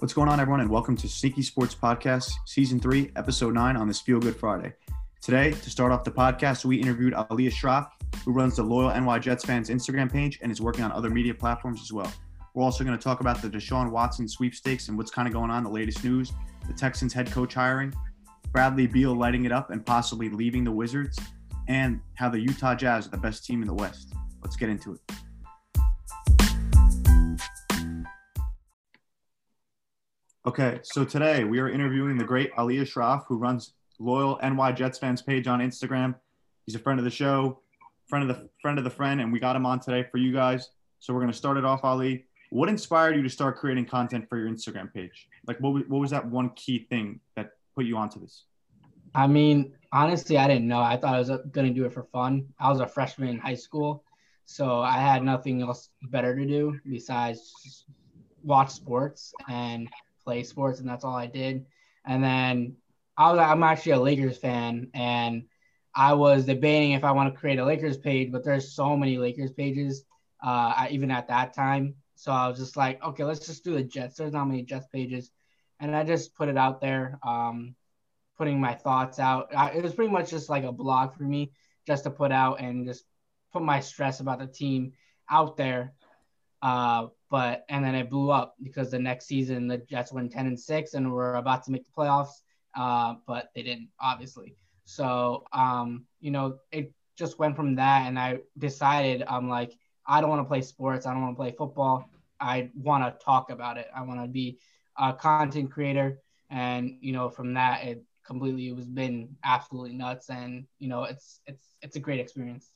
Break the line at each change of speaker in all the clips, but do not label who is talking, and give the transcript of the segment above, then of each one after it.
What's going on, everyone, and welcome to Sneaky Sports Podcast, Season 3, Episode 9 on this Feel Good Friday. Today, to start off the podcast, we interviewed Ali Ashraf, who runs the Loyal NY Jets fans Instagram page and is working on other media platforms as well. We're also going to talk about the Deshaun Watson sweepstakes and what's kind of going on, the latest news, the Texans head coach hiring, Bradley Beal lighting it up and possibly leaving the Wizards, and how the Utah Jazz are the best team in the West. Let's get into it. Okay, so today we are interviewing the great Ali Ashraf, who runs Loyal NY Jets fans page on Instagram. He's a friend of the show, friend of the friend of the friend, and we got him on today for you guys. So we're gonna start it off, Ali. What inspired you to start creating content for your Instagram page? Like, what what was that one key thing that put you onto this?
I mean, honestly, I didn't know. I thought I was gonna do it for fun. I was a freshman in high school, so I had nothing else better to do besides watch sports and play sports, and that's all I did. And then I was I'm actually a Lakers fan, and I was debating if I want to create a Lakers page, but there's so many Lakers pages, uh, even at that time. So I was just like, okay, let's just do the Jets. There's not many Jets pages, and I just put it out there, um, putting my thoughts out. I, it was pretty much just like a blog for me, just to put out and just put my stress about the team out there. Uh, but and then it blew up because the next season the Jets went 10 and 6 and were about to make the playoffs, uh, but they didn't obviously. So um, you know, it just went from that, and I decided I'm like, I don't want to play sports, I don't want to play football. I want to talk about it. I want to be a content creator, and you know, from that, it completely it was been absolutely nuts, and you know, it's it's it's a great experience.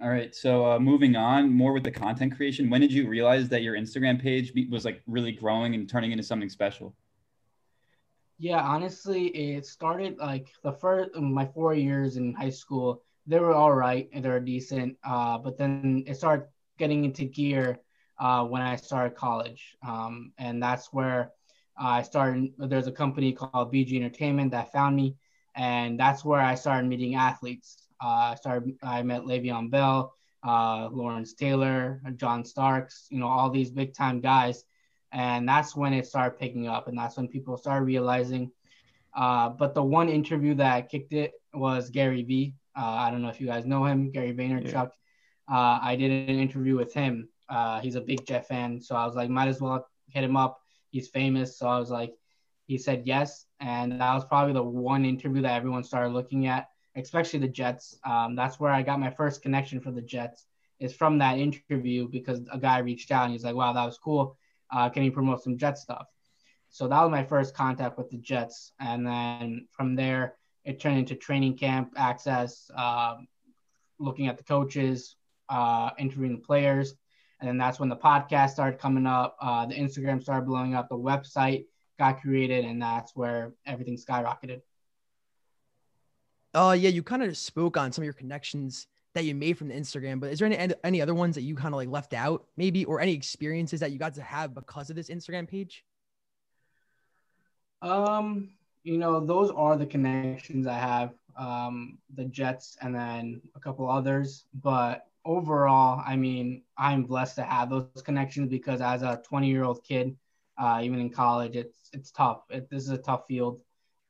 All right. So uh, moving on, more with the content creation. When did you realize that your Instagram page was like really growing and turning into something special?
Yeah, honestly, it started like the first my four years in high school. They were all right and they were decent. Uh, but then it started getting into gear uh, when I started college, um, and that's where I started. There's a company called BG Entertainment that found me, and that's where I started meeting athletes. Uh, I started. I met Le'Veon Bell, uh, Lawrence Taylor, John Starks. You know, all these big time guys, and that's when it started picking up, and that's when people started realizing. Uh, but the one interview that kicked it was Gary Vee. Uh, I don't know if you guys know him, Gary Vaynerchuk. Yeah. Uh, I did an interview with him. Uh, he's a big Jet fan, so I was like, might as well hit him up. He's famous, so I was like, he said yes, and that was probably the one interview that everyone started looking at especially the Jets. Um, that's where I got my first connection for the Jets is from that interview because a guy reached out and he's like, wow, that was cool. Uh, can you promote some Jet stuff? So that was my first contact with the Jets. And then from there, it turned into training camp access, uh, looking at the coaches, uh, interviewing the players. And then that's when the podcast started coming up. Uh, the Instagram started blowing up. The website got created, and that's where everything skyrocketed.
Oh, uh, yeah, you kind of spoke on some of your connections that you made from the Instagram, but is there any any other ones that you kind of like left out, maybe, or any experiences that you got to have because of this Instagram page?
Um, you know, those are the connections I have. Um, the Jets and then a couple others, but overall, I mean, I'm blessed to have those connections because as a 20 year old kid, uh, even in college, it's it's tough. It, this is a tough field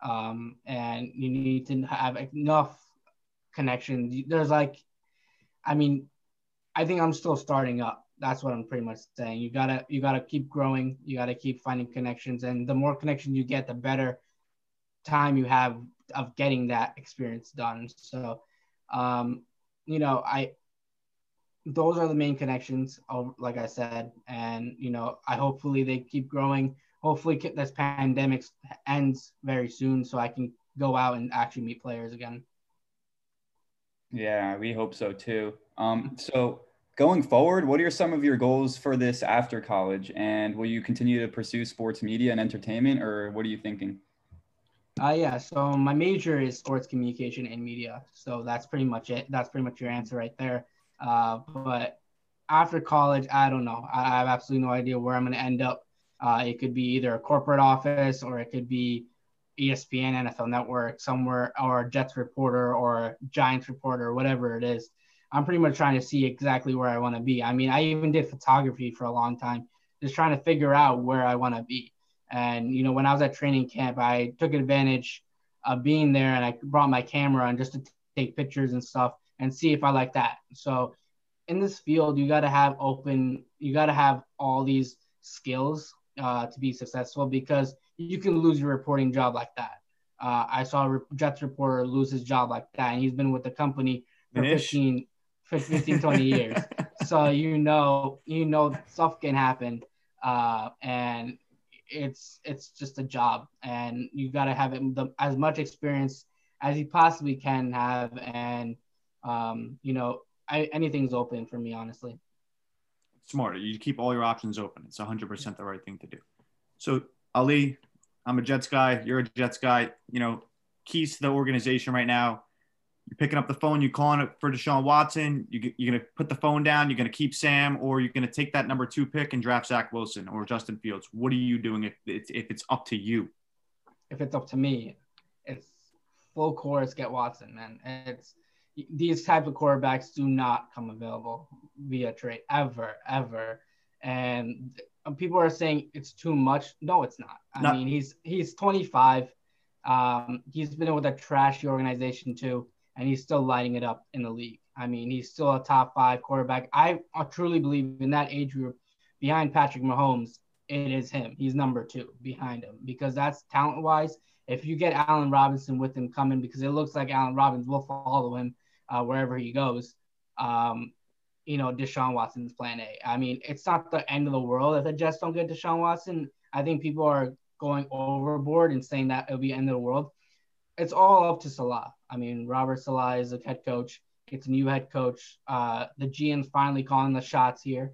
um, and you need to have enough connection. There's like, I mean, I think I'm still starting up. That's what I'm pretty much saying. You gotta you gotta keep growing. You gotta keep finding connections, and the more connection you get, the better time you have of getting that experience done. So, um, you know, I those are the main connections, like I said, and you know, I hopefully they keep growing hopefully this pandemic ends very soon so I can go out and actually meet players again.
Yeah, we hope so too. Um, so going forward, what are some of your goals for this after college? And will you continue to pursue sports media and entertainment, or what are you thinking?
Uh, yeah, so my major is sports communication and media. So that's pretty much it. That's pretty much your answer right there. Uh, but after college, I don't know. I, I have absolutely no idea where I'm going to end up. Uh, it could be either a corporate office or it could be ESPN, NFL Network, somewhere, or Jets reporter or Giants reporter, whatever it is. I'm pretty much trying to see exactly where I want to be. I mean, I even did photography for a long time. just trying to figure out where I want to be. And you know, when I was at training camp, I took advantage of being there, and I brought my camera and just to take pictures and stuff and see if I like that. So in this field, you got to have open, you got to have all these skills uh, to be successful because you can lose your reporting job like that. Uh, I saw a Jets reporter lose his job like that, and he's been with the company for 15, 15, 20 years. so you know, you know, stuff can happen, uh, and it's it's just a job, and you got to have it, the, as much experience as you possibly can have, and um, you know, I, anything's open for me, honestly.
Smart. You keep all your options open. It's 100% the right thing to do. So, Ali, I'm a Jets guy. You're a Jets guy. You know, keys to the organization right now. You're picking up the phone. You're calling it for Deshaun Watson. You, you're going to put the phone down. You're going to keep Sam, or you're going to take that number two pick and draft Zach Wilson or Justin Fields. What are you doing if it's, if it's up to you?
If it's up to me, it's full course get Watson, man. It's these type of quarterbacks do not come available via trade ever, ever. And people are saying it's too much. No, it's not. I not- mean, he's he's 25. Um, he's been with a trashy organization too, and he's still lighting it up in the league. I mean, he's still a top five quarterback. I, I truly believe in that age group behind Patrick Mahomes, it is him. He's number two behind him because that's talent wise. If you get Allen Robinson with him coming, because it looks like Allen Robinson will follow him uh, wherever he goes, um, you know, Deshaun Watson's plan A. I mean, it's not the end of the world if the Jets don't get Deshaun Watson. I think people are going overboard and saying that it'll be end of the world. It's all up to Saleh. I mean, Robert Saleh is a head coach. It's a new head coach. Uh, the GM's finally calling the shots here.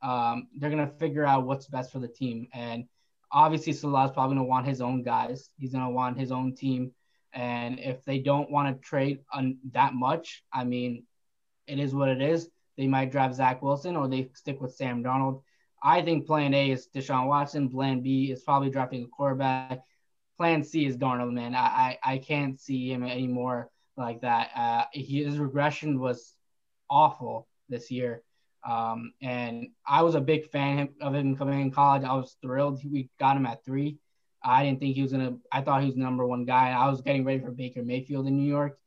Um, they're gonna figure out what's best for the team, and obviously Saleh's probably gonna want his own guys. He's gonna want his own team, and if they don't want to trade on that much, I mean, it is what it is. They might draft Zach Wilson or they stick with Sam Darnold. I think plan A is Deshaun Watson. Plan B is probably drafting a quarterback. Plan C is Darnold, man. I, I, I can't see him anymore like that. Uh, his regression was awful this year. Um, and I was a big fan of him coming in college. I was thrilled. We got him at three. I didn't think he was gonna. I thought he was the number one guy. I was getting ready for Baker Mayfield in New York,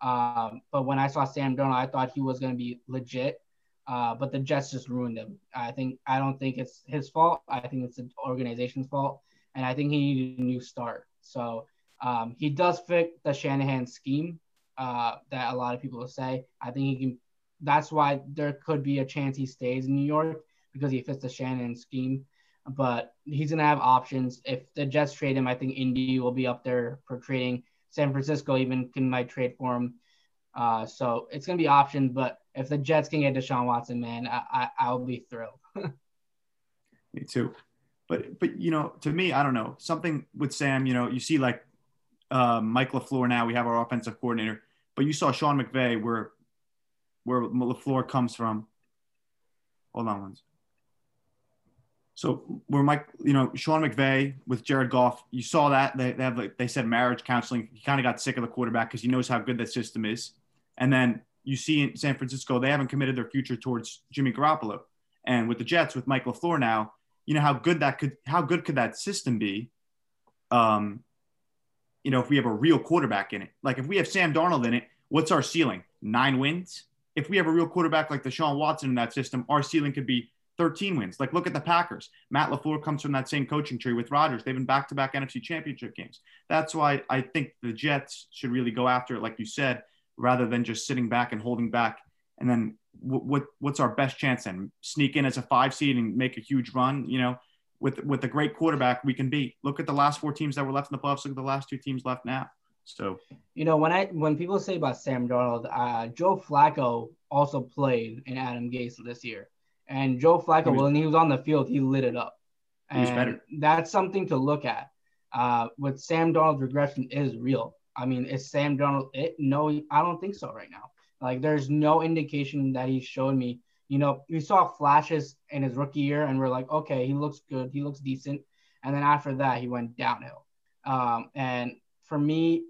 um, but when I saw Sam Darnold, I thought he was to be legit. Uh, but the Jets just ruined him. I think I don't think it's his fault. I think it's the organization's fault, and I think he needed a new start. So um, he does fit the Shanahan scheme uh, that a lot of people say. I think he can. That's why there could be a chance he stays in New York because he fits the Shanahan scheme. But he's gonna have options. If the Jets trade him, I think Indy will be up there for trading. San Francisco even can might trade for him. Uh, so it's gonna be options, but if the Jets can get Deshaun Watson, man, I, I will be thrilled.
me too. But but you know, to me, I don't know something with Sam. You know, you see like uh, Mike LaFleur now. We have our offensive coordinator, but you saw Sean McVay where where LaFleur comes from. Hold on once. So where Mike, you know, Sean McVay with Jared Goff, you saw that they, they have like they said marriage counseling. He kind of got sick of the quarterback because he knows how good that system is. And then you see in San Francisco, they haven't committed their future towards Jimmy Garoppolo. And with the Jets, with Mike LaFleur now, you know how good that could how good could that system be? Um, you know, if we have a real quarterback in it. Like if we have Sam Darnold in it, what's our ceiling? Nine wins? If we have a real quarterback like Deshaun Watson in that system, our ceiling could be 13 wins. Like, look at the Packers. Matt LaFleur comes from that same coaching tree with Rodgers. They've been back to back NFC championship games. That's why I think the Jets should really go after it, like you said, rather than just sitting back and holding back. And then what, what what's our best chance then? Sneak in as a five seed and make a huge run, you know, with with a great quarterback we can beat. Look at the last four teams that were left in the playoffs. Look at the last two teams left now. So,
you know, when I when people say about Sam Darnold, uh, Joe Flacco also played in Adam Gase this year. And Joe Flacco, was, when he was on the field, he lit it up. And he. That's something to look at. Uh, with Sam Darnold's regression is real. I mean, is Sam Darnold it? No, I don't think so right now. Like, there's no indication that he's showed me. You know, we saw flashes in his rookie year, and we're like, okay, he looks good, he looks decent. And then after that, he went downhill. Um, and for me,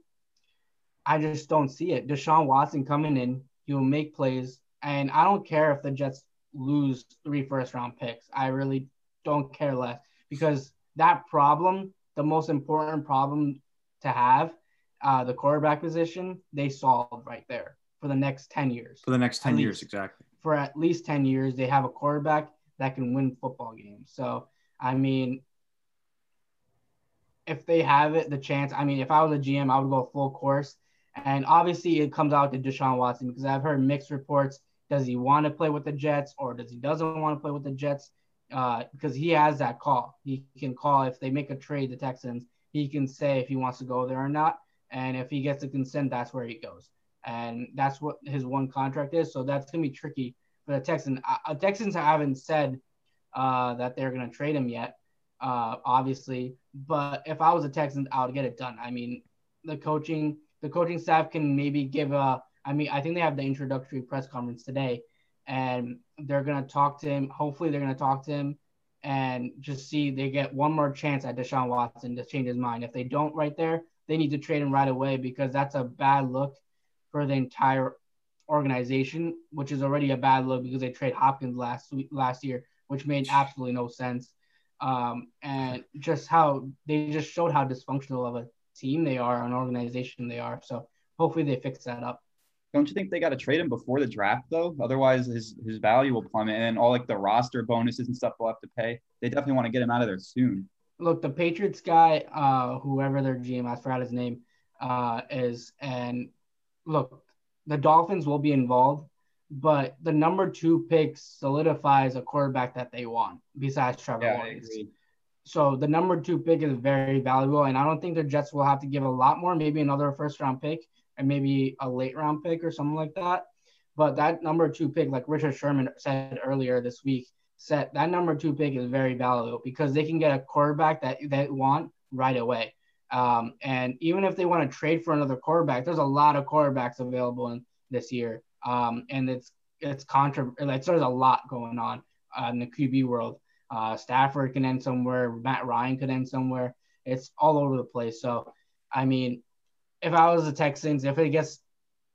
I just don't see it. Deshaun Watson coming in, he will make plays, and I don't care if the Jets lose three first round picks. I really don't care less because that problem, the most important problem to have, uh, the quarterback position, they solved right there for the next 10 years.
For the next 10
At
years,
least.
exactly.
For at least 10 years, they have a quarterback that can win football games. So, I mean, if they have it, the chance, I mean, if I was a GM, I would go full course. And obviously, it comes out to Deshaun Watson because I've heard mixed reports. Does he want to play with the Jets or does he doesn't want to play with the Jets? Uh, because he has that call. He can call if they make a trade, the Texans. He can say if he wants to go there or not. And if he gets the consent, that's where he goes. And that's what his one contract is. So that's gonna be tricky for the Texans. Uh, Texans haven't said uh, that they're gonna trade him yet, uh, obviously. But if I was a Texan, I would get it done. I mean, the coaching, the coaching staff can maybe give a. I mean, I think they have the introductory press conference today, and they're gonna talk to him. Hopefully, they're gonna talk to him and just see they get one more chance at Deshaun Watson to change his mind. If they don't, right there, they need to trade him right away because that's a bad look for the entire organization, which is already a bad look because they trade Hopkins last week, last year, which made absolutely no sense. Um, and just how they just showed how dysfunctional of a team they are, an organization they are. So hopefully they fix that up.
Don't you think they got to trade him before the draft though? Otherwise, his his value will plummet, and all like the roster bonuses and stuff will have to pay. They definitely want to get him out of there soon.
Look, the Patriots guy, uh, whoever their GM, I forgot his name, uh, is, and look, the Dolphins will be involved, but the number two pick solidifies a quarterback that they want besides Trevor
Yeah, I
Lawrence.
agree.
So the number two pick is very valuable, and I don't think the Jets will have to give a lot more, maybe another first round pick and maybe a late round pick or something like that. But that number two pick, like Richard Sherman said earlier this week, said that number two pick is very valuable because they can get a quarterback that they want right away. Um, and even if they want to trade for another quarterback, there's a lot of quarterbacks available in this year. Um, and it's it's contra like there's a lot going on uh, in the QB world. Uh, Stafford can end somewhere. Matt Ryan could end somewhere. It's all over the place. So, I mean, if I was the Texans, if it gets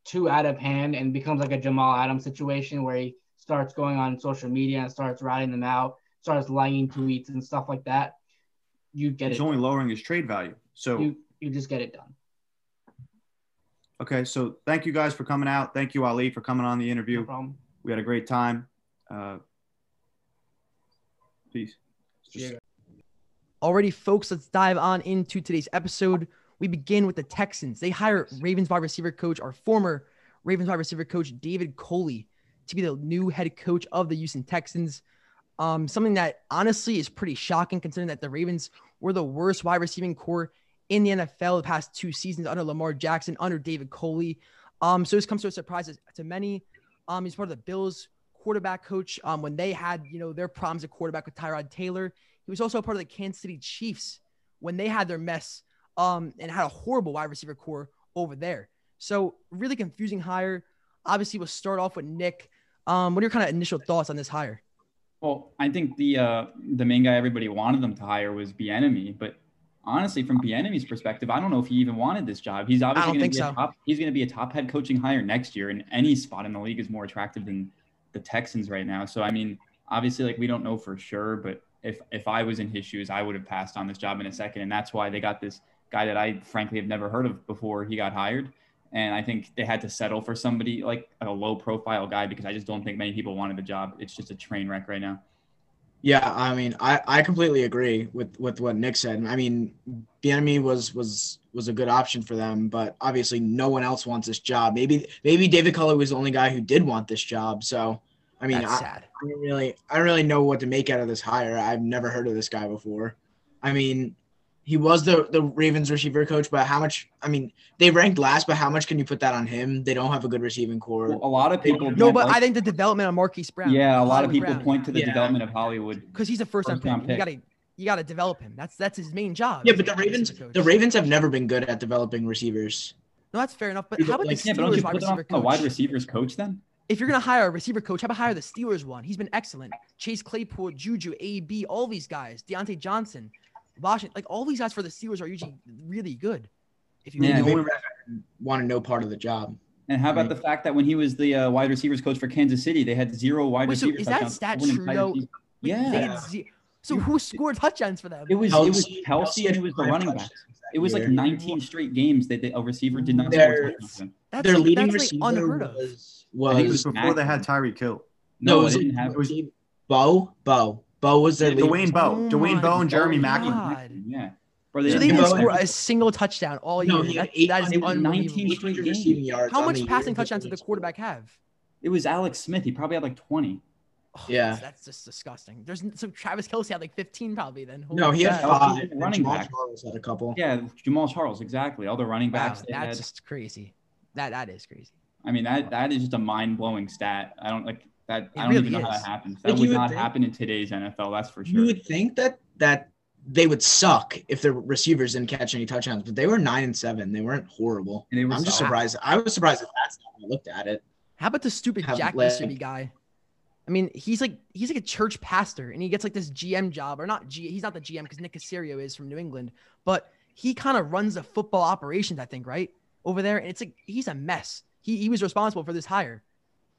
too out of hand and becomes like a Jamal Adams situation where he starts going on social media and starts writing them out, starts lying tweets and stuff like that, you get
He's
it.
only lowering his trade value. So,
You you just get it done.
okay. So, thank you guys for coming out. Thank you, Ali, for coming on the
No
interview.
problem.
We had a great time. Uh, peace. Just-
Yeah.
Alrighty, folks, let's dive on into today's episode. We begin with the Texans. They hire Ravens wide receiver coach, our former Ravens wide receiver coach, David Culley, to be the new head coach of the Houston Texans. Um, something that honestly is pretty shocking considering that the Ravens were the worst wide receiving core in the NFL the past two seasons under Lamar Jackson, under David Culley. Um, so this comes to a surprise to many. Um, he's part of the Bills quarterback coach. Um, when they had, you know, their problems at quarterback with Tyrod Taylor, he was also a part of the Kansas City Chiefs when they had their mess um, and had a horrible wide receiver core over there. So really confusing hire. Obviously, we'll start off with Nick. Um, what are your kind of initial thoughts on this hire?
Well, I think the uh, the main guy everybody wanted them to hire was Bieniemy, but honestly, from Bieniemy's perspective, I don't know if he even wanted this job. He's obviously going to be
so.
a top. He's going to be a top head coaching hire next year, and any spot in the league is more attractive than the Texans right now. So I mean, obviously, like we don't know for sure, but if if I was in his shoes, I would have passed on this job in a second, and that's why they got this guy that I frankly have never heard of before he got hired. And I think they had to settle for somebody like a low profile guy because I just don't think many people wanted the job. It's just a train wreck right now.
Yeah, I mean, I, I completely agree with, with what Nick said. I mean, Bieniemy was was was a good option for them, but obviously no one else wants this job. Maybe maybe David Culley was the only guy who did want this job. So I mean,
That's
I,
sad.
I don't really I don't really know what to make out of this hire. I've never heard of this guy before. I mean, he was the the Ravens receiver coach, but how much? I mean, they ranked last, but how much can you put that on him? They don't have a good receiving core.
Well, a lot of people.
No, but
like-
I think the development of Marquise Brown.
yeah, a lot of people
Brown,
point to the
Yeah.
development of Hollywood.
because he's a first time
First round
pick. You gotta you gotta develop him. That's that's his main job.
yeah, but the Ravens the Ravens have never been good at developing receivers.
No, that's fair enough. But how about
Like,
the
Yeah, but don't
Steelers
you
wide
put it on
receiver
a wide receivers coach then?
If you're gonna hire a receiver coach, how about hire the Steelers one? He's been excellent. Chase Claypool, Juju, AB, all these guys, Diontae Johnson, Washington, like all these guys for the Steelers are usually really good. If you
Yeah,
the
maybe-
only reason I wanted no part of the job.
And how about
Right.
the fact that when he was the uh, wide receivers coach for Kansas City, they had zero wide
Wait, so
receivers.
is that stat true, though?
Yeah.
They had ze- So who scored touchdowns for them?
It was it was
Kelce-
Kelce and it was the running
five
backs.
touchdowns that
It was like 19 straight games that the, a receiver did not
Their-
score touchdowns. in.
That's
Their
like,
leading
that's
receiver
like unheard of.
was,
I think it was
was
before they had Tyreek Hill.
no,
No,
it
it
was
didn't have.
it was-
Bo. Bo. Bo was their
Yeah,
leading
Dwayne Bowe,
Oh
Dwayne
my
Bowe, and Jeremy
Maclin.
Yeah. Bro, they
So they
didn't
didn't
Bo-
score a single touchdown all year.
No,
year.
he had
That,
eight-
that is
it 19
unbelievable.
straight
800
games.
receiving yards.
How much passing touchdowns did the quarterback have?
It was Alex Smith. He probably had like 20.
Oh,
Yeah.
that's, that's just disgusting. There's so Travis Kelce had like 15 probably then. Holy
No, he had five.
was running
Jamal
back.
Charles had a couple.
Yeah, Jamaal Charles, exactly. All the running backs they
that's
had.
just crazy. That that is crazy.
I mean, that that is just a mind blowing stat. I don't like that.
It
I don't
really
even know how that happens. That
you
would
would
not
think-
happen in today's NFL. That's for sure.
You would think that that they would suck if their receivers didn't catch any touchdowns, but they were nine and seven. They weren't horrible.
And they were
I'm just surprised. I was surprised at that. When I looked at it.
How about the stupid
Have
Jack
led-
Easterby guy? I mean, he's like he's like a church pastor, and he gets like this GM job, or not G. He's not the GM because Nick Caserio is from New England, but he kind of runs the football operations, I think, right over there. And it's like he's a mess. He he was responsible for this hire.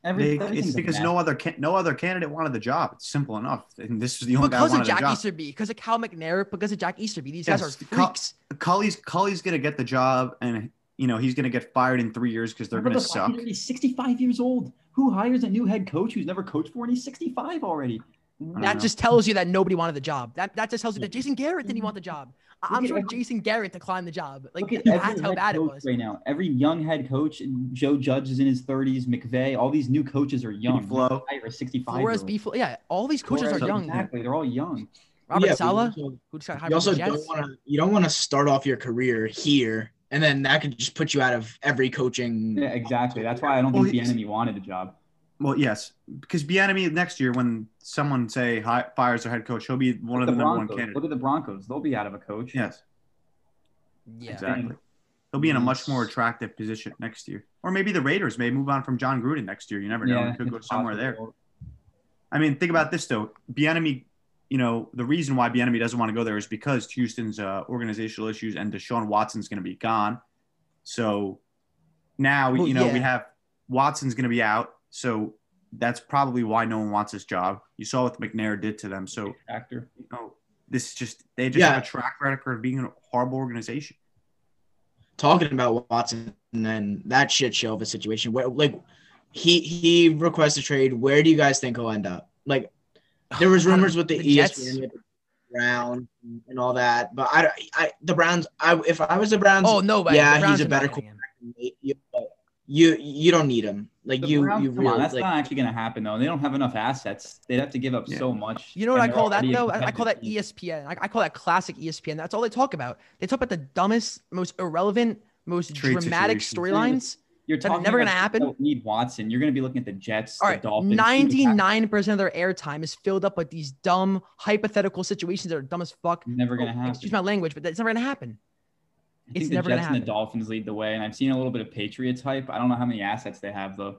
Every,
They, it's because no other can, no other candidate wanted the job. It's simple enough. And this is the only guy
Because
who
of Jack
the job.
Easterby, because of Cal McNair, because of Jack Easterby. These guys are
Cal-
freaks.
Culley's Culley's gonna get the job, and you know he's gonna get fired in three years because they're
Remember
gonna
the
suck.
He's 65 years old. Who hires a new head coach who's never coached for? and he's 65 already?
I
That
know.
just tells you that nobody wanted the job. That that just tells you that Jason Garrett
Mm-hmm.
didn't want the job. I-
Look
I'm sure
every-
Jason Garrett declined the job. Like that's how bad it was.
right now. Every young head coach, Joe Judge is in his 30s, McVay, all these new coaches are young.
Flo.
Hire 65
Flores,
year
B. Flo- yeah, all these coaches are young.
Exactly, they're all young.
Robert
Yeah,
Saleh,
You also,
who just got
you also
the
don't want to. You don't want to start off your career here, and then that could just put you out of every coaching.
Yeah, exactly. That's why I don't
Well,
think Bieniemy wanted the job.
Well, yes, because Bieniemy next year, when someone say hi, fires their head coach, he'll be one of the,
the
number one
Broncos.
candidates.
Look at the Broncos. They'll be out of a coach.
Yes,
Yeah.
exactly. He'll be in a much more attractive position next year, or maybe the Raiders may move on from Jon Gruden next year. You never know;
Yeah,
he could go
it's
somewhere there. I mean, think about this though. Bieniemy, you know, the reason why Bieniemy doesn't want to go there is because Houston's uh, organizational issues and Deshaun Watson's going to be gone. So now,
Well,
you know, we have Watson's going to be out. So that's probably why no one wants this job. You saw what McNair did to them. So,
Actor.
you know, this is just, they just
Yeah.
have a track record of being a horrible organization.
Talking about Watson and that shit show of a situation where, like, he he requests a trade. Where do you guys think he'll end up? Like, there was rumors with the,
the Jets?
ESPN with the Browns and all that, but I, I the Browns. I if I was the Browns,
Oh no way.
Yeah,
Browns
he's a
are not
better
getting him.
you, you you don't need him. Like
The
you
Browns-
you
come
really
on, that's
like,
not actually going to happen though. They don't have enough assets. They'd have to give up
Yeah.
so much.
You know what I call that
already
though? I, I call that
competitive team.
ESPN. I, I call that classic ESPN. That's all they talk about. They talk about the dumbest, most irrelevant, most
Trade
dramatic storylines.
You're talking
never gonna happen.
that Don't need Watson. You're going to be looking at the Jets,
all right, the
Dolphins.
Ninety-nine percent of their airtime is filled up with these dumb hypothetical situations that are dumb as fuck.
Never going to
Oh,
happen.
Excuse my language, but that's never gonna happen.
I think
it's
the
never
Jets and the. Dolphins lead the way, and I've seen a little bit of Patriots hype. I don't know how many assets they have though.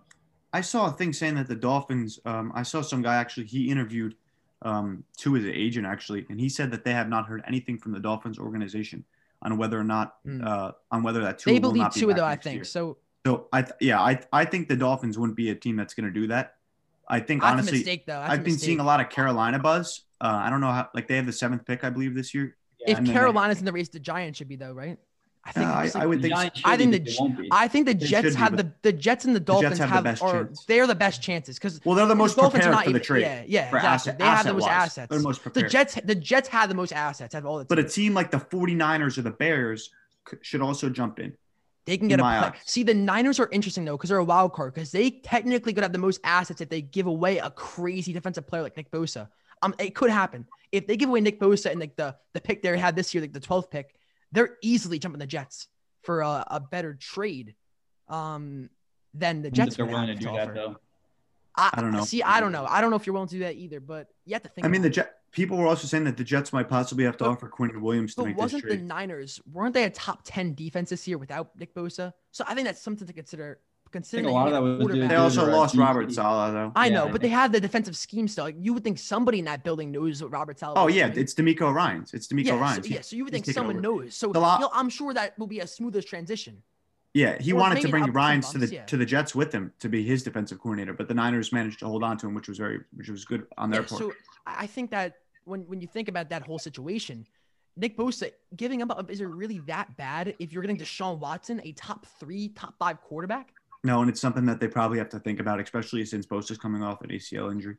I saw a thing saying that the Dolphins. Um, I saw some guy actually. He interviewed um, to his agent actually, and he said that they have not heard anything from the Dolphins organization on whether or not
Hmm.
uh, on whether that Tua
They
will
believe
not be
Tua though. I think
year.
so.
So I th- yeah I I think the Dolphins wouldn't be a team that's going to do that. I think
That's a
honestly
mistake though. That's
I've
a
been
mistake.
seeing a lot of Carolina buzz. Uh, I don't know how like they have the seventh pick I believe this year.
If
and then they-
Carolina's in the race, the Giants should be though, right? I think.
Uh, I-
it's
I would think
I think the
but they
J-
won't be.
I think the Jets have the the Jets and the Dolphins
have the best
are
chance.
they're the best chances because
Well, they're the most
Dolphins
prepared
not
for the trade.
Yeah, yeah,
for
exactly.
asset-
they have the most
asset-wise.
assets.
They're the most
The. Jets, the Jets had the most assets out of all the.
but a team like the 49ers or the Bears should also jump in.
they can get a
my
play. See, the Niners are interesting though because they're a wild card because they technically could have the most assets if they give away a crazy defensive player like Nick Bosa. Um, it could happen if they give away Nick Bosa and like the the pick they had this year, like the 12th pick. They're easily jumping the Jets for a, a better trade, um, than the Jets.
they're willing
have
to do
to
that
offer.
though.
I,
I don't know.
See, I don't know. I don't know if you're willing to do that either, but you have to think.
I mean, the
it.
Jet people were also saying that the Jets might possibly have to
But-
offer Quinn Williams to
But
make this
wasn't the
trade.
Niners weren't they a top ten defense this year without Nick Bosa? So I think that's something to consider. Considering
a lot of that
get a
was
they also lost
our
Robert
DCs.
Saleh though.
I know,
Yeah.
but they have the defensive scheme still. Like, you would think somebody in that building knows what Robert Saleh.
Oh
is
yeah,
doing.
it's DeMeco Ryans. It's D'Amico
yeah,
Ryan's.
So, yeah, so you would
he's
think someone
over.
knows. So
The lot-
you know, I'm sure that will be a smoothest transition.
Yeah, he
Or
wanted to bring
up
Ryan's to the
yeah.
to the Jets with him to be his defensive coordinator, but the Niners managed to hold on to him, which was very which was good on their
Yeah,
part.
so I I think that when when you think about that whole situation, Nick Bosa giving up is it really that bad if you're getting Deshaun Watson, a top three, top five quarterback?
No, and it's something that they probably have to think about, especially since Bosa's coming off an ACL injury.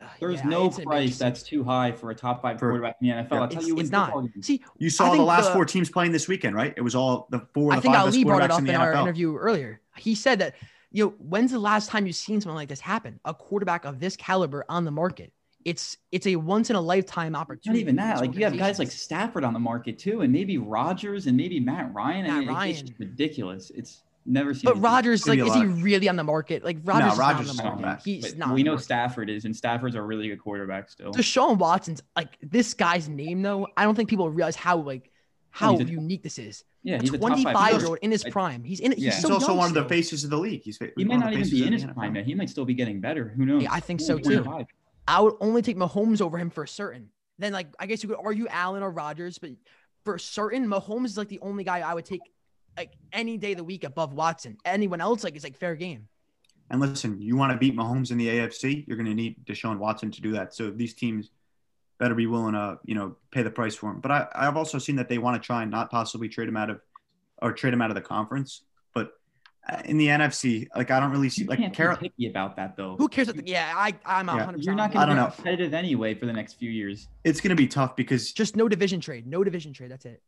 Uh,
There's
yeah,
no price that's too high for a top five
For-
quarterback in the NFL.
yeah.
That's how
It's,
you win
it's not.
football.
See,
You saw the last
the-
four teams playing this weekend, right? It was all the four
I
the
think
five best
Ali brought it up
in
in, our interview earlier. He said that, you know, when's the last time you've seen something like this happen? A quarterback of this caliber on the market. It's it's a once in a lifetime opportunity.
Not
even
that. Like you have guys like. Stafford on the market too, and maybe Rodgers and maybe Matt Ryan. I
Matt
mean, it's
Ryan.
just ridiculous. It's never seen.
But
anything.
Rodgers,
like, is he really on the market? Like Rodgers, is
Rodgers
not
is
on the
not
market.
that,
He's
But
not.
we know
market.
Stafford is, and Stafford's a really good quarterback still.
Deshaun Watson's like this guy's name though. I don't think people realize how like oh,
how a-
unique this is.
yeah, he's a
25 year old in his prime. He's in. He's,
Yeah.
so
He's also
young
one of the faces of the league. He's
He might not even be in his prime yet. He might still be getting better. Who knows?
Yeah, I think
He's
so, too.
25.
I would only take Mahomes over him for certain. Then like I guess you could argue Allen or Rodgers, but for certain, Mahomes is like the only guy I would take like any day of the week above Watson. Anyone else like is like fair game.
And listen, you want to beat Mahomes in the AFC, you're going to need Deshaun Watson to do that. So these teams better be willing to, you know, pay the price for him. But I, I've also seen that they want to try and not possibly trade him out of, or trade him out of the conference. But uh, in the NFC, like I don't really see
You
like
can't
Carol.
picky about that though.
Who cares? The, yeah, I I'm
Yeah.
100.
You're not
I
going
don't
to
know.
be competitive anyway for the next few years.
It's going to be tough because
Just no division trade. No division trade. That's it.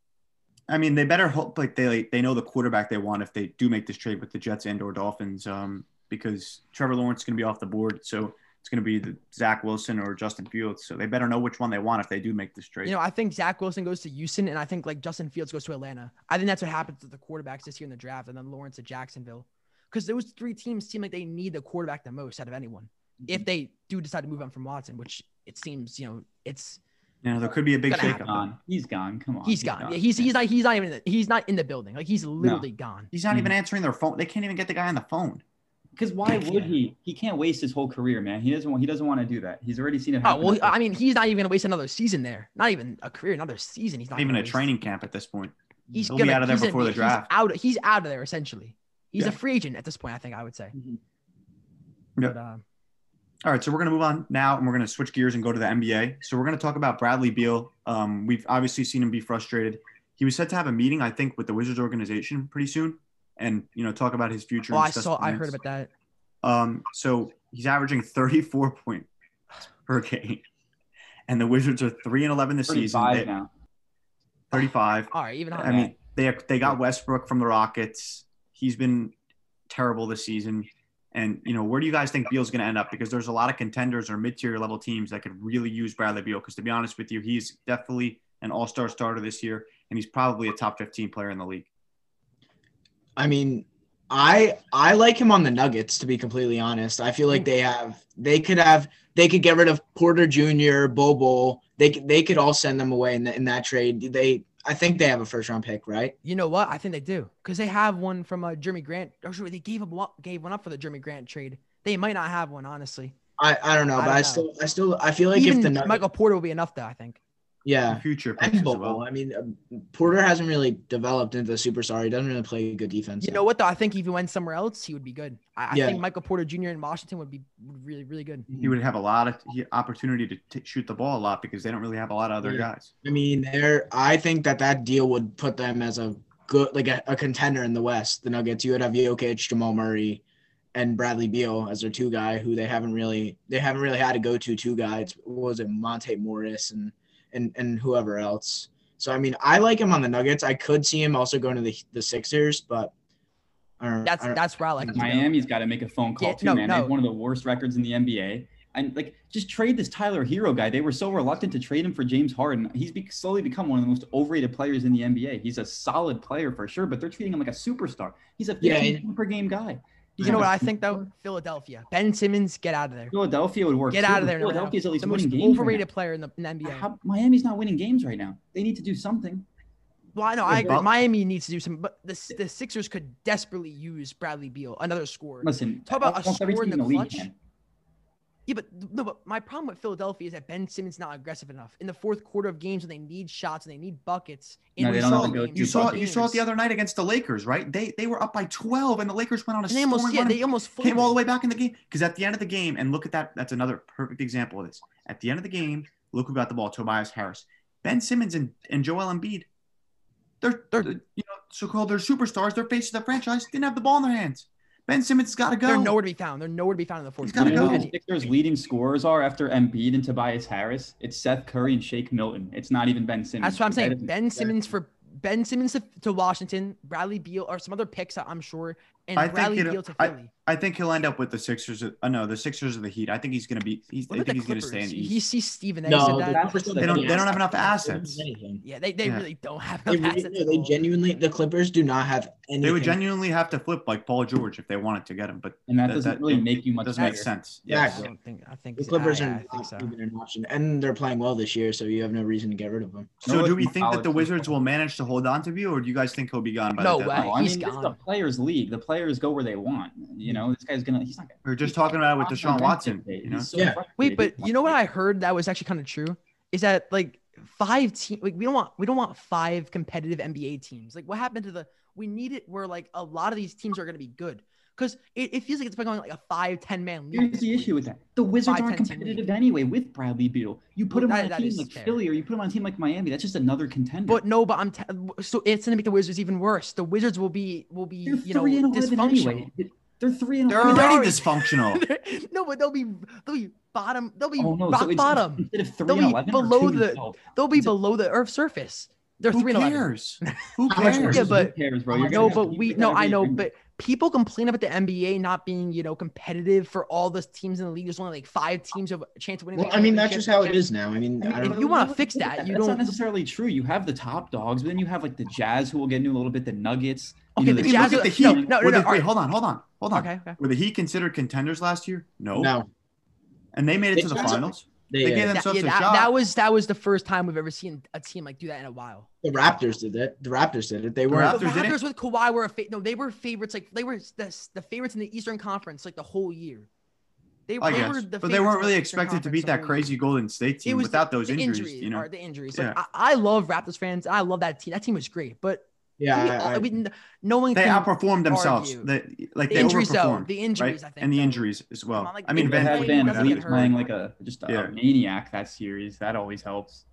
I mean they better hope like they they know the quarterback they want if they do make this trade with the Jets and or Dolphins. Um, because Trevor Lawrence is going to be off the board, so it's going to be the Zach Wilson or Justin Fields. So they better know which one they want if they do make this trade.
You know, I think Zach Wilson goes to Houston, and I think like Justin Fields goes to Atlanta. I think that's what happens to the quarterbacks this year in the draft, and then Lawrence to Jacksonville, because those three teams seem like they need the quarterback the most out of anyone.
Mm-hmm.
If they do decide to move on from Watson, which it seems, you know, it's
you know, there could be a big
Gonna
shakeup.
happen.
Gone. He's gone. Come on.
he's gone. Yeah, he's he's not he's not even in the, he's not in the building. Like he's literally gone.
He's not even
Mhm.
answering their phone. They can't even get the guy on the phone.
Because why would he? He can't waste his whole career, man. He doesn't want. He doesn't want to do that. He's already seen it
Oh
happen.
well, I mean, he's not even gonna waste another season there. Not even a career, another season. He's not
Not even
gonna
a
waste.
training camp at this point.
He's
He'll
gonna
be out of there
he's
before
gonna
the
be-
draft.
He's out. He's out of there essentially. He's
Yeah.
a free agent at this point. I think I would say.
Mhm.
Yeah.
But,
All right, so we're going to move on now, and we're going to switch gears and go to the NBA. So we're going to talk about Bradley Beal. Um, we've obviously seen him be frustrated. He was set to have a meeting, I think, with the Wizards organization pretty soon, and you know talk about his future.
oh, I
discuss
saw. I heard about that.
Um, so he's averaging 34 points per game, and the Wizards are three and 11 this season.
35
They-
now.
35.
All right, even
I
higher.
mean, they they got Westbrook from the Rockets. He's been terrible this season. And you know, where do you guys think Beal's going to end up? Because there's a lot of contenders or mid-tier level teams that could really use Bradley Beal. Because to be honest with you, he's definitely an All-Star starter this year, and he's probably a top 15 player in the league.
I mean, I I like him on the Nuggets to be completely honest. I feel like they have they could have they could get rid of Porter Jr., Bobo. They they could all send them away in, the, in that trade. They I think they have a first round pick, right?
You know what? I think they do because they have one from uh, Jerami Grant. Actually, they gave him one, gave one up for the Jerami Grant trade. They might not have one, honestly.
I, I don't know,
I
but
don't
I
know.
still I still I feel like
Even
if the Nuggets,
Michael Porter will be enough, though. I think.
Yeah,
Future picks as well.
I mean, uh, Porter hasn't really developed into a superstar. He doesn't really play good defense.
You
yet.
know what though? I think if he went somewhere else, he would be good. I, I
Yeah.
think Michael Porter Jr. in Washington would be really really good.
He would have a lot of he, opportunity to t- shoot the ball a lot because they don't really have a lot of other
Yeah.
guys.
I mean, they're. I think that that deal would put them as a good, like a, a contender in the West. The Nuggets. You would have Jokic, Jamal Murray, and Bradley Beal as their two guy, who they haven't really, they haven't really had to go to two guys. What was it Monte Morris and and and whoever else? So I mean, I like him on the Nuggets. I could see him also going to the the Sixers, but I don't,
That's
I don't-
that's where I like. him.
Miami's got to make a phone call
Yeah,
too,
no,
man. They have one of the worst records in the NBA. And like, just trade this Tyler Herro guy. They were so reluctant to trade him for James Harden. He's be- slowly become one of the most overrated players in the NBA. He's a solid player for sure, but they're treating him like a superstar. He's a 15
Yeah,
point per game guy. He's
You know what I think though? Philadelphia. Ben Simmons, get out of there.
Philadelphia would work.
Get
too,
out of there. right now.
Philadelphia's at least
the most
winning games. right
overrated player in the, in the. NBA.
How- Miami's not winning games right now. They need to do something.
Well, I know. I agree. Miami needs to do some, but the the Sixers could desperately use Bradley Beal, another scorer.
Listen,
Talk about a
almost every
score in
team
the
league
clutch.
can.
Yeah, but no, but my problem with Philadelphia is that Ben Simmons not aggressive enough in the fourth quarter of games when they need shots and they need buckets.
No, they
saw,
games,
you saw
buckets.
you saw it the other night against the Lakers, right? They they were up by twelve and the Lakers went on a
and they almost yeah, they almost
came all the way back in the game because at the end of the game and look at that that's another perfect example of this. At the end of the game, look who got the ball, Tobias Harris, Ben Simmons, and and Joel Embiid. They're they're you know so called they're superstars. They're faces of the franchise. Didn't have the ball in their hands. Ben Simmons got to go.
They're nowhere to be found. They're nowhere to be found in the fourth.
He's
got to
go.
The Sixers' leading scorers are after Embiid and Tobias Harris. It's Seth Curry and Shake Milton. It's not even Ben Simmons.
That's what I'm saying. Ben Simmons for Ben Simmons to, to Washington, Bradley Beal, or some other picks. I'm sure and
I
rally
think
deal to Philly.
I, I, think he'll end up with the Sixers. Uh, no, the Sixers or the Heat. I think he's going to be. He's, I think he's going to stay in.
He sees Stephen.
No, they,
that,
don't,
they,
don't,
they don't have enough
assets.
Yeah, they, they
yeah.
really don't have enough
they
assets.
They genuinely, the Clippers do not have anything.
They would genuinely have to flip like Paul George if they wanted to get him, but
and that,
that
doesn't
that,
really make you much.
Doesn't
better.
make sense.
Yeah,
yes.
I don't think. I think
the Clippers
I,
are not
so.
even an option, and they're playing well this year, so you have no reason to get rid of them.
So,
no,
do we think that the Wizards will manage to hold on to you, or do you guys think he'll be gone by?
No way, he's gone.
The players' league. The players players go where they want. You hmm. know, this guy's gonna. He's not. Gonna,
we are just talking about with Deshaun Watson. You know?
so
yeah.
Wait, but you know what I heard that was actually kind of true is that like five team like we don't want we don't want five competitive NBA teams. Like what happened to the we need it where like a lot of these teams are going to be good because it, it, feels like it's been going like a five ten man league.
Here's the issue with that: the Wizards
are
aren't competitive anyway with Bradley Beal. You put him
that,
on a team like
fair.
Philly, or you put him on a team like Miami. That's just another contender.
But no, but I'm t- so it's gonna make the Wizards even worse. The Wizards will be will be
They're
you know dysfunctional.
Anyway. They're three and
they're already dysfunctional.
no, but they'll be they'll be bottom. They'll be
oh, no.
rock
so
bottom. they'll be below the they'll be below the Earth's surface. They're
Who
three cares? and eleven.
Who cares?
yeah, but Who
cares, bro? You're
no, but we no, I know, but people complain about the NBA not being, you know, competitive for all the teams in the league. There's only like five teams have a chance of winning.
Well, I mean, that's just how it is now. I mean,
I mean if you want
to
fix that, you
that's
don't.
not necessarily true. You have the top dogs, but then you have like the Jazz who will get new a little bit, the Nuggets. You
okay,
know,
the,
the
Jazz.
Look at the Heat.
No, no, no,
no,
no
wait, hold on, hold on, hold on.
Okay, okay.
Were the Heat considered contenders last year? No.
No.
And they made it,
it
to the finals.
They,
they gave themselves
that, yeah,
a
that,
shot.
That was that was the first time we've ever seen a team like do that in a while.
The Raptors did that. The Raptors did it. They were
the
Raptors, the
Raptors with Kawhi were a fa- no. They were favorites. Like they were the, the favorites in the Eastern Conference like the whole year. They,
I
they
guess,
were the
but they weren't really expected to beat that crazy Golden State team without
the,
those injuries. You know,
the injuries. Like, yeah. I, I love Raptors fans. I love that team. That team was great, but
yeah,
we,
I,
I, we, no one.
They outperformed themselves. The, like
the
they
injury
zone,
the injuries,
right?
I think,
and the injuries as well.
Like,
I mean, Van
had
VanVleet
playing like a just a
yeah.
maniac that series. That always helps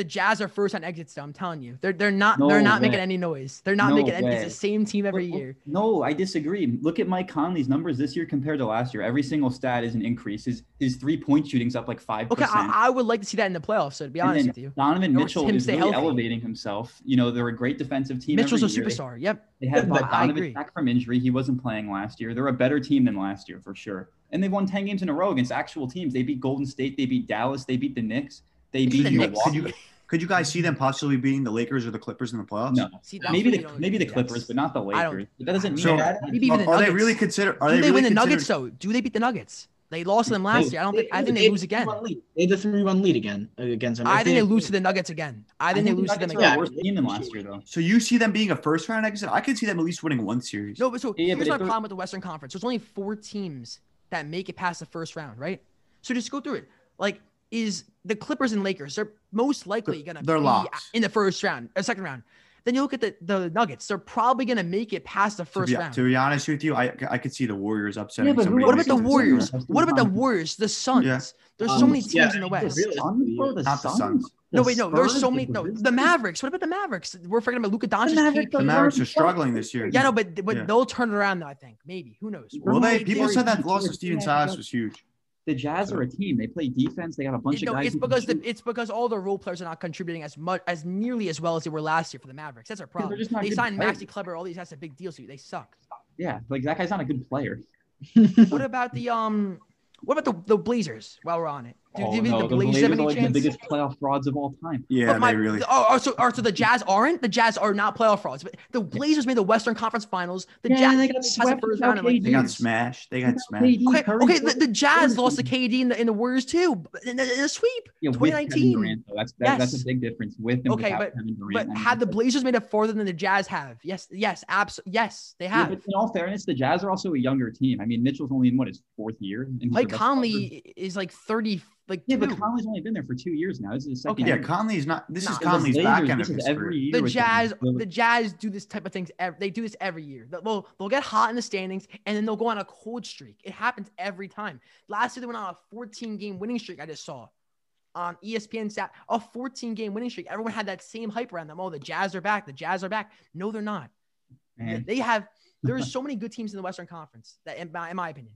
the Jazz are first on exits. Though I'm telling you, they're they're not
no
they're not
way.
making any noise. They're not
no
making any. It's the same team every
look,
year.
No, I disagree. Look at Mike Conley's numbers this year compared to last year. Every single stat is an increase. His his three point shooting's up like five.
Okay, I, I, would like to see that in the playoffs. So to be honest with you,
Donovan Mitchell is really
healthy.
elevating himself. You know, they're a great defensive team.
Mitchell's a
year.
superstar. They, yep.
They had
but
Donovan
back from injury. He wasn't playing last year. They're a better team than last year for sure. And they've won 10 games in a row against actual teams. They beat Golden State, they beat Dallas, they beat the Knicks. They
beat the Knicks.
Could you, could you guys see them possibly beating the Lakers or the Clippers in the playoffs?
No.
See,
maybe the maybe the Clippers,
yes.
but not the Lakers. But that doesn't mean
so,
that.
Maybe even the
Are they really consider? Are
Do
they,
they
really
win the Nuggets though? Do they beat the Nuggets? They lost to them last they, year. I don't think. I think they, lose again.
They did a three-run lead again against them.
I think they lose to the Nuggets again. I think, they lose to them again.
Yeah, worse team than last year though.
So you see them being a first-round exit? I could see them at least winning one series.
No, but so
yeah,
here's
but
my problem with the Western Conference. There's only four teams that make it past the first round, right? So just go through it. Like is the Clippers and Lakers. They're most likely going
to
be in the first round, or second round. Then you look at the, the Nuggets. They're probably going to make it past the first to
be,
round.
To be honest with you, I I could see the Warriors upsetting.
Yeah,
but
what about the Warriors? What about the Warriors? The Suns.
Yeah.
There's
um,
so many teams
yeah,
in the West.
The
Suns,
Not the
Suns.
No, wait, no. There's so many. No, the Mavericks. What about the Mavericks? We're forgetting about Luka Doncic.
The
Mavericks,
the
Mavericks are struggling this year.
Yeah, no, but but
yeah.
they'll turn it around though. I think maybe. Who knows?
Will they? People said that loss of
Stephen
Silas was huge.
The Jazz are a team. They play defense. They got a bunch
you know,
of guys.
It's because the, it's because all the role players are not contributing as much as nearly as well as they were last year for the Mavericks. That's our problem. They signed
players.
Maxi Kleber. All these guys have big deals. So they suck.
Yeah, like that guy's not a good player.
what about the um? What about the the Blazers? While we're on it,
Oh, no,
the Blazers
are like
chance?
the biggest playoff frauds of all time.
Yeah,
my,
they really.
Oh, oh, so, oh, so the Jazz aren't. The Jazz are not playoff frauds. But the Blazers made the Western Conference Finals. The
yeah,
Jazz
they got swept.
Round like,
they got smashed. They got smashed.
Okay, okay the, the Jazz lost to KD in the, in the Warriors too in the, in sweep.
Yeah,
2019.
Durant, that's that,
yes.
that's a big difference with and
okay, but,
Kevin Durant.
But had the Blazers made it farther than the Jazz have? Yes, yes, absolutely. Yes, they have.
Yeah, but in all fairness, the Jazz are also a younger team. I mean, Mitchell's only in what his fourth year.
Mike Conley is like 34. Like
yeah, but Conley's only been there for two years now. This is the second.
Okay.
Yeah, Conley's not. This is Conley's back end of
every year.
The Jazz, the Jazz do this type of things. Every, they do this every year. They'll they'll get hot in the standings and then they'll go on a cold streak. It happens every time. Last year they went on a 14 game winning streak. I just saw on ESPN sat a 14 game winning streak. Everyone had that same hype around them. Oh, the Jazz are back. The Jazz are back. No, they're not.
Man.
They have. There's so many good teams in the Western Conference that, in my, in my opinion,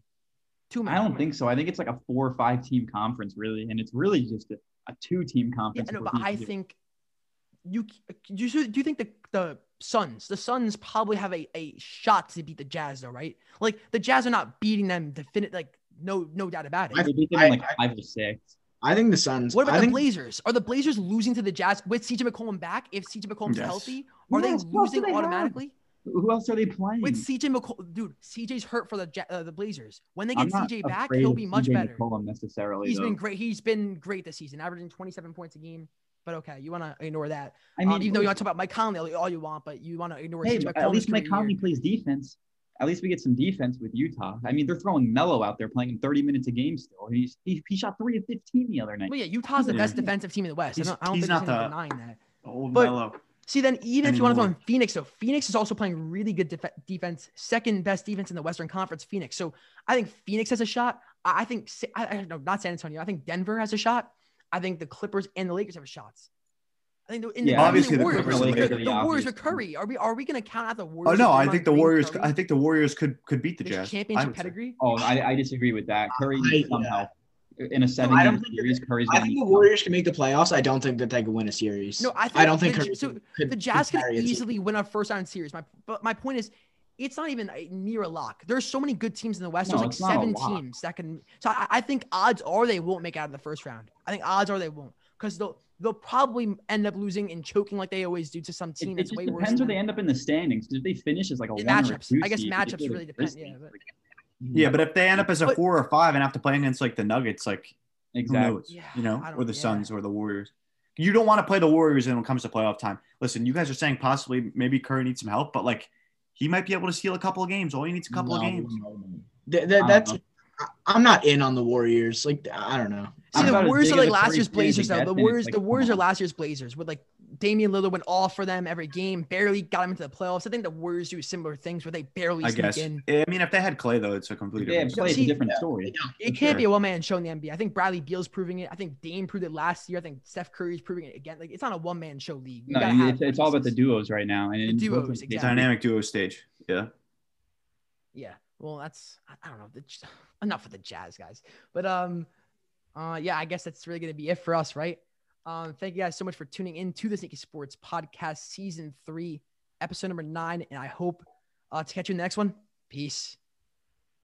too many.
I don't think so. I think it's like a four or five team conference, really, and it's really just a, a two team
Yeah,
conference.
no, but I think you do. You, do you think the the Suns, the Suns probably have a, a shot to beat the Jazz, though, right? Like the Jazz are not beating them definite, like no no doubt about it.
They beat them
I-
like
I-
five or six.
I think the Suns.
What about
I
the
think,
Blazers? Are the Blazers losing to the Jazz with CJ McCollum back? If CJ McCollum's
Yes.
healthy, are
Yes,
they
who
losing
they have? Who else are they playing?
With CJ McCollum, dude, CJ's hurt for the uh, the Blazers. When they get CJ back, he'll be much
CJ
better.
McCollum necessarily.
He's
though.
been great. He's been great this season, averaging 27 points a game. But okay, you want to ignore that.
I
Um,
mean,
even though you want to talk about Mike Conley all you want, but you want to ignore
hey, at least Mike Conley plays defense. At least we get some defense with Utah. I mean, they're throwing Melo out there playing him 30 minutes a game still. He's he, he shot three of 15 the other night.
Well, yeah, Utah's the
Yeah.
best defensive team in the West. I don't, I don't
he's
think
not
any
the-
denying that.
Old
But-
Melo.
See, then even if you want to throw in Phoenix, so Phoenix is also playing really good def- defense, second best defense in the Western Conference. Phoenix, so I think Phoenix has a shot. I, I think Sa- I, I no, not San Antonio. I think Denver has a shot. I think the Clippers and the Lakers have shots. I think the, in
Yeah,
the,
obviously
the
the
Warriors,
Clippers and
the,
Lakers
the,
are the
Warriors with Curry. Are we are we going to count out the
oh,
Warriors?
Oh
no,
I think the Warriors.
Curry?
I think the Warriors could could beat the
This
Jazz. I
championship
would say.
pedigree.
Oh, I, I disagree with that. Curry
I-
somehow in a seven
I don't
game
think
series, Curry's
I think the Warriors can make the playoffs. I don't think that they can win a series.
No, I think
I don't think
the,
Curry
so
could- could-
the Jazz
could
could
carry a team.
easily win a first round series. My but my point is, it's not even a, near a lock. There's so many good teams in the West.
No,
There's
it's
like
not
seven teams that can. So I, I think odds are they won't make it out of the first round. I think odds are they won't because they'll they'll probably end up losing and choking like they always do to some team
it
that's
just
way worse.
depends where they end up in the standings. If they finish as like a
In
one or
matchups.
two
I guess matchups
if they're the
really depend, yeah, but-
like-
Yeah, but if they end up as a
But-
four or five and have to play against like the Nuggets, like who
exactly.
knows?
Yeah,
you know, or the
yeah.
Suns or the Warriors. You don't want to play the Warriors when it comes to playoff time. Listen, you guys are saying possibly maybe Curry needs some help, but like he might be able to steal a couple of games. All he needs a couple of games.
no, no. Th- th-
I don't
that's.
know.
I- I'm not in on the Warriors. Like I don't know.
See,
I'm
the Warriors are like last year's Blazers,
it
though. The Warriors,
like,
the Warriors are last year's Blazers with like Damian Lillard went off for them every game, barely got them into the playoffs. I think the Warriors do similar things where they barely
I
sneak
guess.
in.
I mean, if they had Clay though, it's a completely
Yeah,
different.
play
story.
a
See-
different story.
It can't
sure.
be a one man show in the NBA. I think Bradley Beal's proving it. I think Dame proved it last year. I think Steph Curry's proving it again. Like it's not a one man show league. You
No, it's,
have
it's all about the duos right now. And
The
in
duos,
of
exactly.
cases,
Dynamic duo stage. Yeah.
Yeah. Well, that's I- I don't know. The, enough of the Jazz guys. But um, uh, yeah, I guess that's really gonna be it for us, right? Um, thank you guys so much for tuning in to the Sneaky Sports Podcast, Season Three, Episode Number Nine, and I hope uh, to catch you in the next one. Peace.